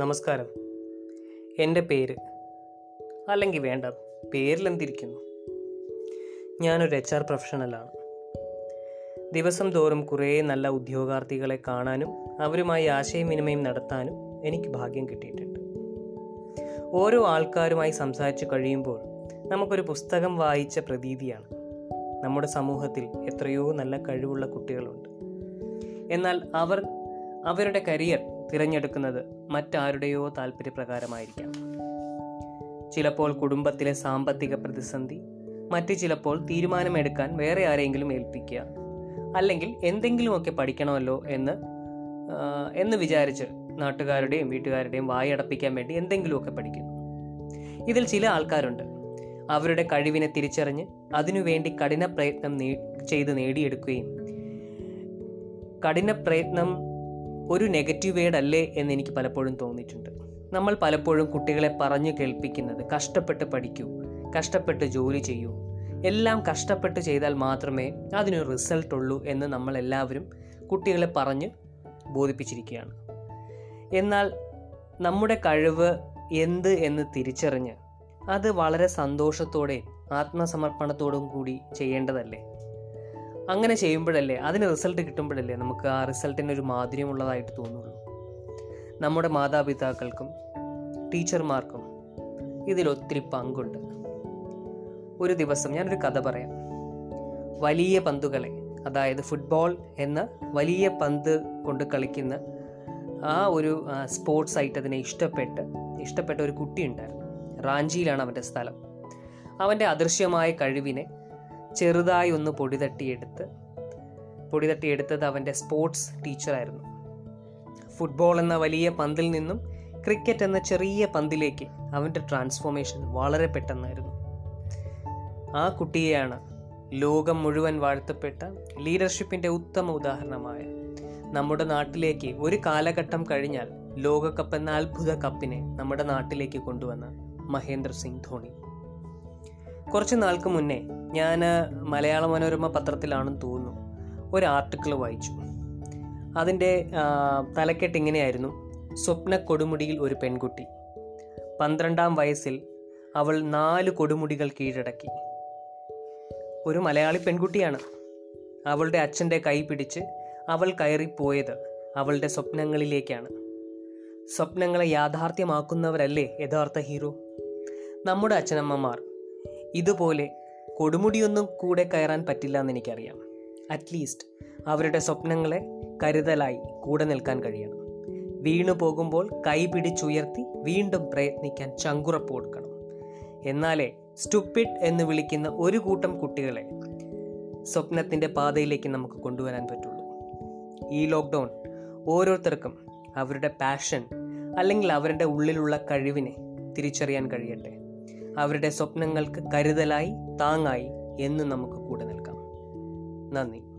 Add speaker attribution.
Speaker 1: നമസ്കാരം. എന്റെ പേര് അല്ലെങ്കിൽ വേണ്ട പേരിലെന്തിരിക്കുന്നു? ഞാനൊരു എച്ച് ആർ പ്രൊഫഷണലാണ്. ദിവസം തോറും കുറേ നല്ല ഉദ്യോഗാർത്ഥികളെ കാണാനും അവരുമായി ആശയവിനിമയം നടത്താനും എനിക്ക് ഭാഗ്യം കിട്ടിയിട്ടുണ്ട്. ഓരോ ആൾക്കാരുമായി സംസാരിച്ചു കഴിയുമ്പോൾ നമുക്കൊരു പുസ്തകം വായിച്ച പ്രതീതിയാണ്. നമ്മുടെ സമൂഹത്തിൽ എത്രയോ നല്ല കഴിവുള്ള കുട്ടികളുണ്ട്. എന്നാൽ അവർ അവരുടെ കരിയർ തിരഞ്ഞെടുക്കുന്നത് മറ്റാരുടെയോ താല്പര്യപ്രകാരമായിരിക്കാം ചിലപ്പോൾ കുടുംബത്തിലെ സാമ്പത്തിക പ്രതിസന്ധി മറ്റു ചിലപ്പോൾ തീരുമാനമെടുക്കാൻ വേറെ ആരെങ്കിലും ഏൽപ്പിക്കുക അല്ലെങ്കിൽ എന്തെങ്കിലുമൊക്കെ പഠിക്കണമല്ലോ എന്ന് എന്ന് വിചാരിച്ച് നാട്ടുകാരുടെയും വീട്ടുകാരുടെയും വായടപ്പിക്കാൻ വേണ്ടി എന്തെങ്കിലുമൊക്കെ പഠിക്കുന്നു. ഇതിൽ ചില ആൾക്കാരുണ്ട്. അവരുടെ കഴിവിനെ തിരിച്ചറിഞ്ഞ് അതിനുവേണ്ടി കഠിന പ്രയത്നം ചെയ്ത് നേടിയെടുക്കുകയും കഠിന പ്രയത്നം ഒരു നെഗറ്റീവ് വേഡ് അല്ലേ എന്ന് എനിക്ക് പലപ്പോഴും തോന്നിയിട്ടുണ്ട്. നമ്മൾ പലപ്പോഴും കുട്ടികളെ പറഞ്ഞു കേൾപ്പിക്കുന്നത് കഷ്ടപ്പെട്ട് പഠിക്കൂ കഷ്ടപ്പെട്ട് ജോലി ചെയ്യൂ. എല്ലാം കഷ്ടപ്പെട്ട് ചെയ്താൽ മാത്രമേ അതിനൊരു റിസൾട്ട് ഉള്ളൂ എന്ന് നമ്മൾ എല്ലാവരും കുട്ടികളെ പറഞ്ഞ് ബോധിപ്പിച്ചിരിക്കുകയാണ്. എന്നാൽ നമ്മുടെ കഴിവ് എന്ത് എന്ന് തിരിച്ചറിഞ്ഞ് അത് വളരെ സന്തോഷത്തോടെ ആത്മസമർപ്പണത്തോടും കൂടി ചെയ്യേണ്ടതല്ലേ? അങ്ങനെ ചെയ്യുമ്പോഴല്ലേ അതിന് റിസൾട്ട് കിട്ടുമ്പോഴല്ലേ നമുക്ക് ആ റിസൾട്ടിന് ഒരു മാധുര്യമുള്ളതായിട്ട് തോന്നുള്ളൂ. നമ്മുടെ മാതാപിതാക്കൾക്കും ടീച്ചർമാർക്കും ഇതിലൊത്തിരി പങ്കുണ്ട്. ഒരു ദിവസം ഞാനൊരു കഥ പറയാം. വലിയ പന്തുകളെ അതായത് ഫുട്ബോൾ എന്ന വലിയ പന്ത് കൊണ്ട് കളിക്കുന്ന ആ ഒരു സ്പോർട്സ് ആയിട്ട് അതിനെ ഇഷ്ടപ്പെട്ട് ഇഷ്ടപ്പെട്ട ഒരു കുട്ടി ഉണ്ടായിരുന്നു. റാഞ്ചിയിലാണ് അവന്റെ സ്ഥലം. അവന്റെ അദൃശ്യമായ കഴിവിനെ ചെറുതായി ഒന്ന് പൊടി തട്ടിയെടുത്ത് പൊടി തട്ടിയെടുത്തത് അവന്റെ സ്പോർട്സ് ടീച്ചറായിരുന്നു. ഫുട്ബോൾ എന്ന വലിയ പന്തിൽ നിന്നും ക്രിക്കറ്റ് എന്ന ചെറിയ പന്തിലേക്ക് അവന്റെ ട്രാൻസ്ഫോർമേഷൻ വളരെ പെട്ടെന്നായിരുന്നു. ആ കുട്ടിയെയാണ് ലോകം മുഴുവൻ വാഴ്ത്തപ്പെട്ട ലീഡർഷിപ്പിന്റെ ഉത്തമ ഉദാഹരണമായ നമ്മുടെ നാട്ടിലേക്ക് ഒരു കാലഘട്ടം കഴിഞ്ഞാൽ ലോകകപ്പ് എന്ന അത്ഭുത കപ്പിനെ നമ്മുടെ നാട്ടിലേക്ക് കൊണ്ടുവന്ന മഹേന്ദ്ര സിംഗ് ധോണി. കുറച്ച് നാൾക്ക് മുന്നേ ഞാൻ മലയാള മനോരമ പത്രത്തിലാണെന്ന് തോന്നുന്നു. ഒരു ആർട്ടിക്കിൾ വായിച്ചു. അതിന്റെ തലക്കെട്ട് ഇങ്ങനെയായിരുന്നു. സ്വപ്ന കൊടുമുടിയിൽ ഒരു പെൺകുട്ടി. പന്ത്രണ്ടാം വയസ്സിൽ അവൾ നാല് കൊടുമുടികൾ കീഴടക്കി. ഒരു മലയാളി പെൺകുട്ടിയാണ്. അവളുടെ അച്ഛന്റെ കൈ പിടിച്ച് അവൾ കയറിപ്പോയത് അവളുടെ സ്വപ്നങ്ങളിലേക്കാണ്. സ്വപ്നങ്ങളെ യാഥാർത്ഥ്യമാക്കുന്നവരല്ലേ യഥാർത്ഥ ഹീറോ? നമ്മുടെ അച്ഛനമ്മമാർ ഇതുപോലെ കൊടുമുടിയൊന്നും കൂടെ കയറാൻ പറ്റില്ല എന്ന് എനിക്കറിയാം അറ്റ്ലീസ്റ്റ് അവരുടെ സ്വപ്നങ്ങളെ കരുതലായി കൂടെ നിൽക്കാൻ കഴിയണം. വീണു പോകുമ്പോൾ കൈ പിടിച്ചുയർത്തി വീണ്ടും പ്രയത്നിക്കാൻ ചങ്കുറപ്പ് കൊടുക്കണം. എന്നാലേ സ്റ്റുപ്പിഡ് എന്ന് വിളിക്കുന്ന ഒരു കൂട്ടം കുട്ടികളെ സ്വപ്നത്തിന്റെ പാതയിലേക്ക് നമുക്ക് കൊണ്ടുവരാൻ പറ്റുള്ളൂ. ഈ ലോക്ക്ഡൗൺ ഓരോരുത്തർക്കും അവരുടെ പാഷൻ അല്ലെങ്കിൽ അവരുടെ ഉള്ളിലുള്ള കഴിവിനെ തിരിച്ചറിയാൻ കഴിയട്ടെ. അവരുടെ സ്വപ്നങ്ങൾക്ക് കരുതലായി താങ്ങായി എന്ന് നമുക്ക് കൂടെ നിൽക്കാം. നന്ദി.